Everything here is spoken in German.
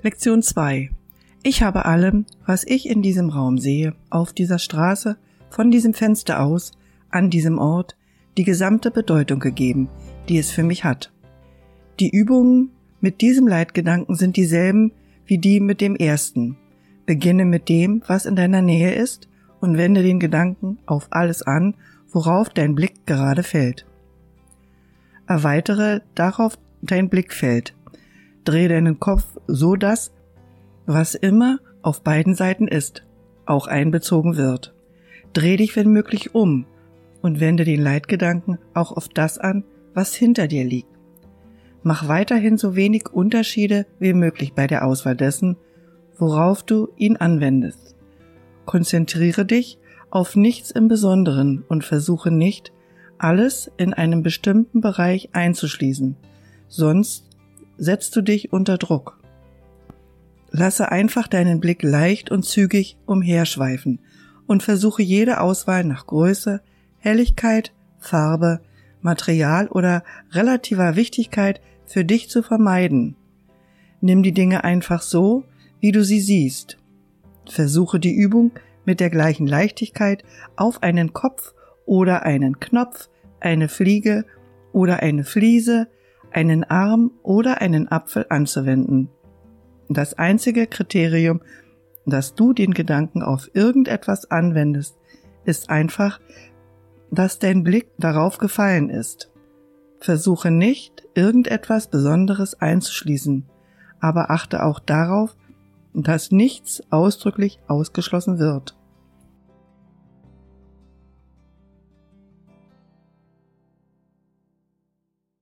Lektion 2. Ich habe allem, was ich in diesem Raum sehe, auf dieser Straße, von diesem Fenster aus, an diesem Ort, die gesamte Bedeutung gegeben, die es für mich hat. Die Übungen mit diesem Leitgedanken sind dieselben wie die mit dem ersten. Beginne mit dem, was in deiner Nähe ist, und wende den Gedanken auf alles an, worauf dein Blick gerade fällt. Erweitere darauf dein Blickfeld. Dreh deinen Kopf so, dass, was immer auf beiden Seiten ist, auch einbezogen wird. Dreh dich wenn möglich um und wende den Leitgedanken auch auf das an, was hinter dir liegt. Mach weiterhin so wenig Unterschiede wie möglich bei der Auswahl dessen, worauf du ihn anwendest. Konzentriere dich auf nichts im Besonderen und versuche nicht, alles in einem bestimmten Bereich einzuschließen, sonst setzt du dich unter Druck. Lasse einfach deinen Blick leicht und zügig umherschweifen und versuche jede Auswahl nach Größe, Helligkeit, Farbe, Material oder relativer Wichtigkeit für dich zu vermeiden. Nimm die Dinge einfach so, wie du sie siehst. Versuche die Übung mit der gleichen Leichtigkeit auf einen Kopf oder einen Knopf, eine Fliege oder eine Fliese, einen Arm oder einen Apfel anzuwenden. Das einzige Kriterium, dass du den Gedanken auf irgendetwas anwendest, ist einfach, dass dein Blick darauf gefallen ist. Versuche nicht, irgendetwas Besonderes einzuschließen, aber achte auch darauf, dass nichts ausdrücklich ausgeschlossen wird.